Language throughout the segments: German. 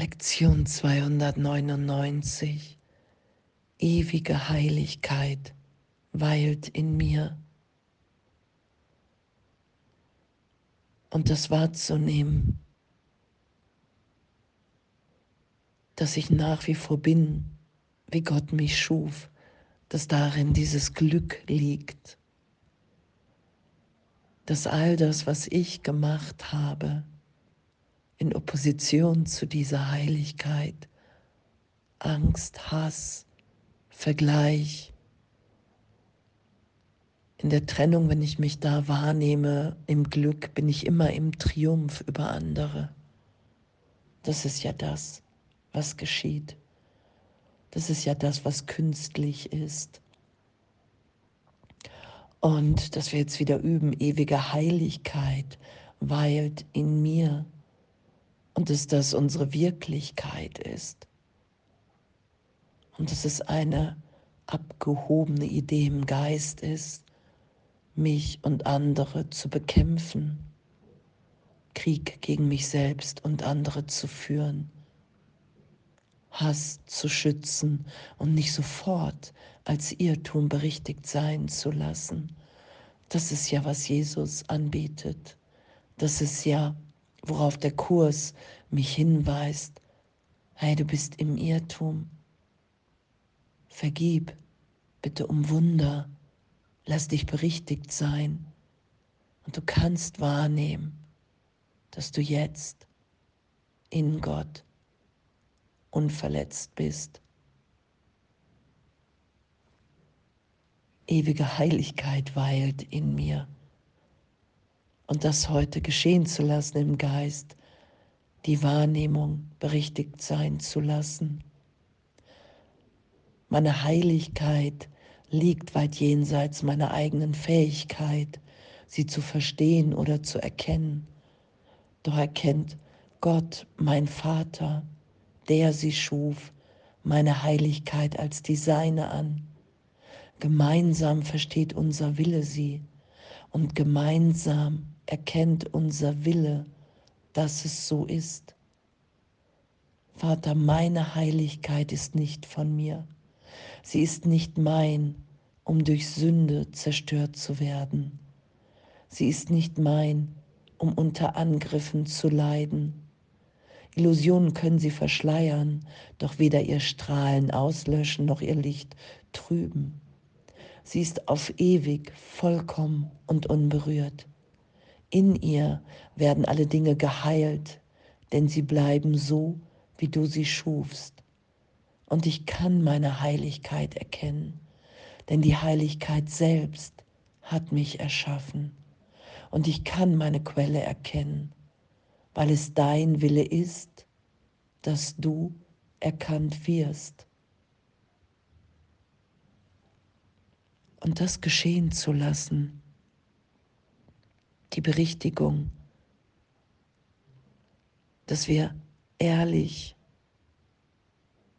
Lektion 299. Ewige Heiligkeit weilt in mir. Und das wahrzunehmen, dass ich nach wie vor bin, wie Gott mich schuf, dass darin dieses Glück liegt, dass all das, was ich gemacht habe, in Opposition zu dieser Heiligkeit, Angst, Hass, Vergleich, in der Trennung, wenn ich mich da wahrnehme, im Glück, bin ich immer im Triumph über andere. Das ist ja das, was geschieht. Das ist ja das, was künstlich ist. Und dass wir jetzt wieder üben, ewige Heiligkeit weilt in mir und dass das unsere Wirklichkeit ist. Und dass es eine abgehobene Idee im Geist ist, mich und andere zu bekämpfen, Krieg gegen mich selbst und andere zu führen Hass zu schützen und nicht sofort als Irrtum berichtigt sein zu lassen. Das ist ja, was Jesus anbietet. Das ist ja, worauf der Kurs mich hinweist. Hey, du bist im Irrtum. Vergib, bitte um Wunder. Lass dich berichtigt sein. Und du kannst wahrnehmen, dass du jetzt in Gott unverletzt bist. Ewige Heiligkeit weilt in mir. Und das heute geschehen zu lassen im Geist, die Wahrnehmung berichtigt sein zu lassen. Meine Heiligkeit liegt weit jenseits meiner eigenen Fähigkeit, sie zu verstehen oder zu erkennen. Doch erkennt Gott, mein Vater, der sie schuf, meine Heiligkeit als die seine an. Gemeinsam versteht unser Wille sie und gemeinsam erkennt unser Wille, dass es so ist. Vater, meine Heiligkeit ist nicht von mir. Sie ist nicht mein, um durch Sünde zerstört zu werden. Sie ist nicht mein, um unter Angriffen zu leiden. Illusionen können sie verschleiern, doch weder ihr Strahlen auslöschen noch ihr Licht trüben. Sie ist auf ewig vollkommen und unberührt. In ihr werden alle Dinge geheilt, denn sie bleiben so, wie du sie schufst. Und ich kann meine Heiligkeit erkennen, denn die Heiligkeit selbst hat mich erschaffen. Und ich kann meine Quelle erkennen weil es dein Wille ist, dass du erkannt wirst. Und das geschehen zu lassen, die Berichtigung, dass wir ehrlich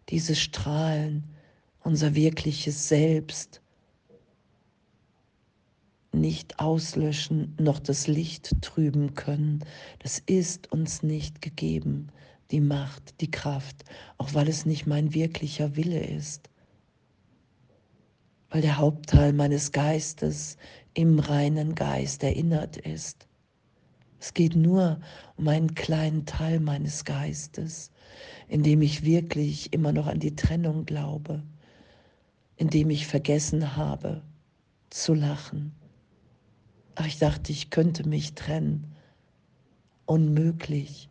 dieses Strahlen, unser wirkliches Selbst nicht auslöschen noch das Licht trüben können. Das ist uns nicht gegeben, die Macht, die Kraft, auch weil es nicht mein wirklicher Wille ist, weil der Hauptteil meines Geistes im reinen Geist erinnert ist. Es geht nur um einen kleinen Teil meines Geistes, in dem ich wirklich immer noch an die Trennung glaube, in dem ich vergessen habe zu lachen Ach, ich dachte, ich könnte mich trennen. Unmöglich.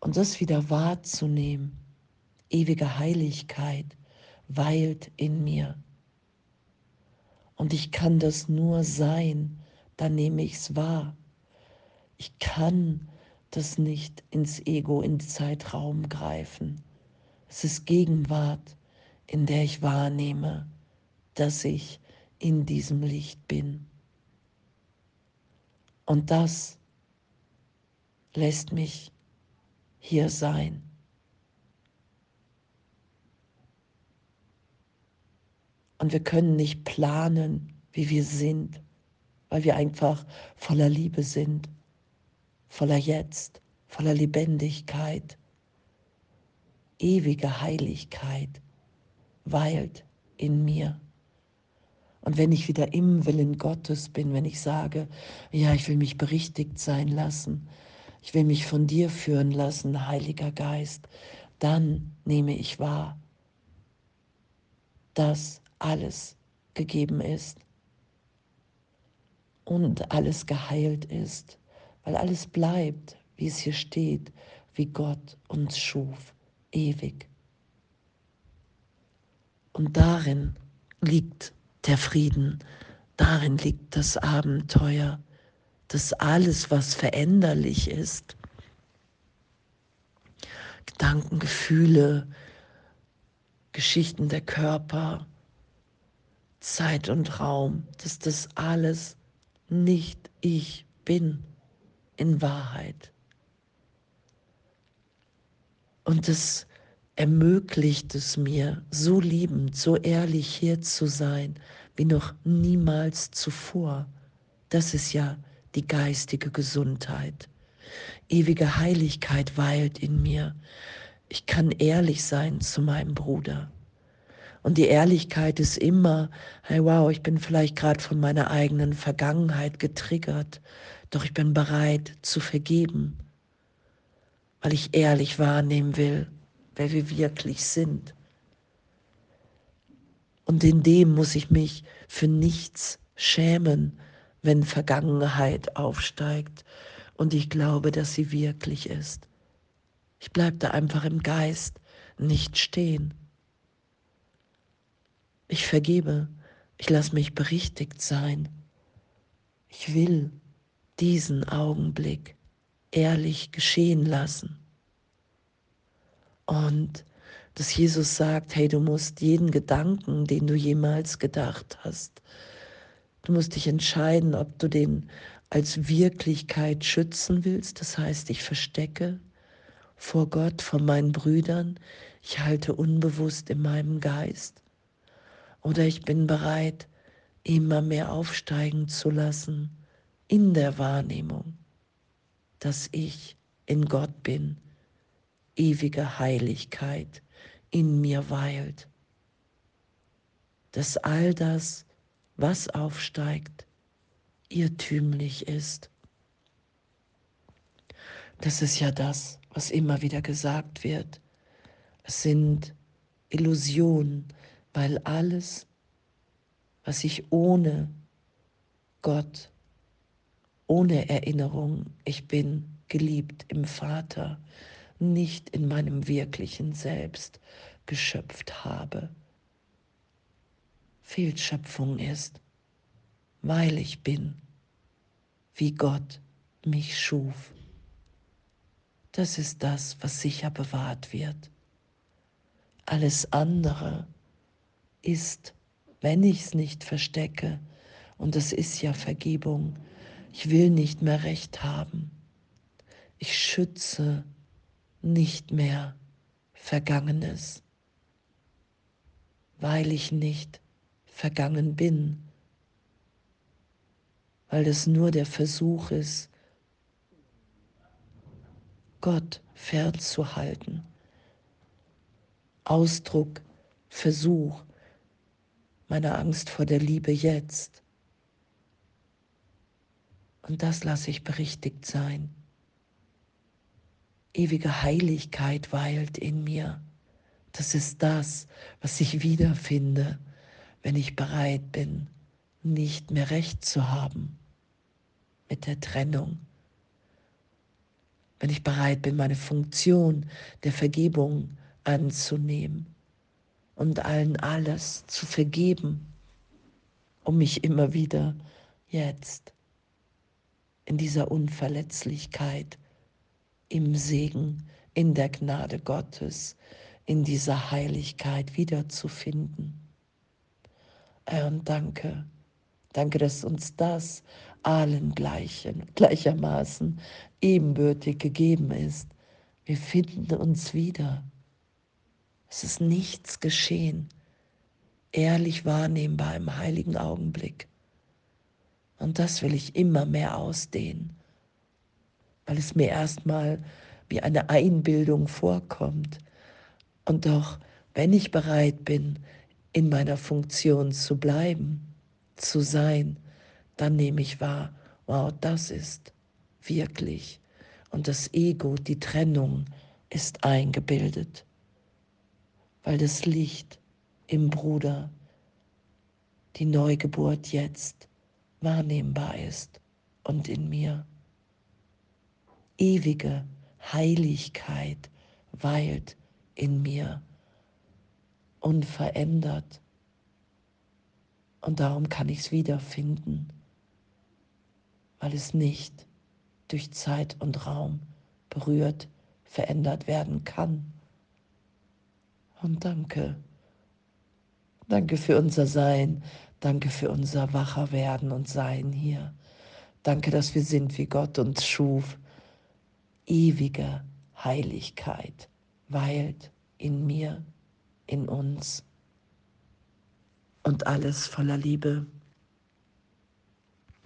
Und das wieder wahrzunehmen, ewige Heiligkeit weilt in mir. Und ich kann das nur sein, dann nehme ich es wahr. Ich kann das nicht ins Ego, in Zeitraum greifen. Es ist Gegenwart, in der ich wahrnehme, dass ich in diesem Licht bin. Und das lässt mich hier sein. Und wir können nicht planen, wie wir sind, weil wir einfach voller Liebe sind, voller Jetzt, voller Lebendigkeit, ewige Heiligkeit weilt in mir. Und wenn ich wieder im Willen Gottes bin, wenn ich sage, ja, ich will mich berichtigt sein lassen, ich will mich von dir führen lassen, Heiliger Geist, dann nehme ich wahr, dass alles gegeben ist und alles geheilt ist, weil alles bleibt, wie es hier steht, wie Gott uns schuf, ewig. Und darin liegt der Frieden, darin liegt das Abenteuer, dass alles, was veränderlich ist, Gedanken, Gefühle, Geschichten der Körper, Zeit und Raum, dass das alles nicht ich bin in Wahrheit. Und es ermöglicht es mir, so liebend, so ehrlich hier zu sein, wie noch niemals zuvor. Das ist ja die geistige Gesundheit. Ewige Heiligkeit weilt in mir. Ich kann ehrlich sein zu meinem Bruder. Und die Ehrlichkeit ist immer, hey wow, ich bin vielleicht gerade von meiner eigenen Vergangenheit getriggert, doch ich bin bereit zu vergeben, weil ich ehrlich wahrnehmen will, wer wir wirklich sind. Und in dem muss ich mich für nichts schämen, wenn Vergangenheit aufsteigt und ich glaube, dass sie wirklich ist. Ich bleibe da einfach im Geist nicht stehen. Ich vergebe, ich lasse mich berichtigt sein. Ich will diesen Augenblick ehrlich geschehen lassen. Und dass Jesus sagt, hey, du musst jeden Gedanken, den du jemals gedacht hast, du musst dich entscheiden, ob du den als Wirklichkeit schützen willst. Das heißt, ich verstecke vor Gott, vor meinen Brüdern, ich halte unbewusst in meinem Geist oder ich bin bereit, immer mehr aufsteigen zu lassen in der Wahrnehmung, dass ich in Gott bin, ewige Heiligkeit in mir weilt, dass all das, was aufsteigt, irrtümlich ist. Das ist ja das, was immer wieder gesagt wird. Es sind Illusionen, weil alles, was ich ohne Gott, ohne Erinnerung, ich bin geliebt im Vater, nicht in meinem wirklichen Selbst geschöpft habe, Fehlschöpfung ist, weil ich bin, wie Gott mich schuf. Das ist das, was sicher bewahrt wird. Alles andere ist, wenn ich es nicht verstecke, und das ist ja Vergebung, ich will nicht mehr recht haben. Ich schütze nicht mehr Vergangenes, weil ich nicht vergangen bin, weil das nur der Versuch ist, Gott fernzuhalten. Ausdruck, Versuch, meiner Angst vor der Liebe jetzt. Und das lasse ich berichtigt sein. Ewige Heiligkeit weilt in mir. Das ist das, was ich wiederfinde, wenn ich bereit bin, nicht mehr recht zu haben mit der Trennung. Wenn ich bereit bin, meine Funktion der Vergebung anzunehmen und allen alles zu vergeben, um mich immer wieder jetzt in dieser Unverletzlichkeit, im Segen, in der Gnade Gottes, in dieser Heiligkeit wiederzufinden. Und danke, danke, dass uns das allen gleichen, gleichermaßen ebenbürtig gegeben ist. Wir finden uns wieder es ist nichts geschehen, ehrlich wahrnehmbar im heiligen Augenblick. Und das will ich immer mehr ausdehnen, weil es mir erstmal wie eine Einbildung vorkommt. Und doch, wenn ich bereit bin, in meiner Funktion zu bleiben, zu sein, dann nehme ich wahr, wow, das ist wirklich. Und das Ego, die Trennung ist eingebildet, weil das Licht im Bruder, die Neugeburt jetzt wahrnehmbar ist und in mir. Ewige Heiligkeit weilt in mir, unverändert. Und darum kann ich es wiederfinden, weil es nicht durch Zeit und Raum berührt, verändert werden kann. Und danke, danke für unser Sein, danke für unser Wacherwerden und Sein hier. Danke, dass wir sind, wie Gott uns schuf. Ewige Heiligkeit weilt in mir, in uns und alles voller Liebe.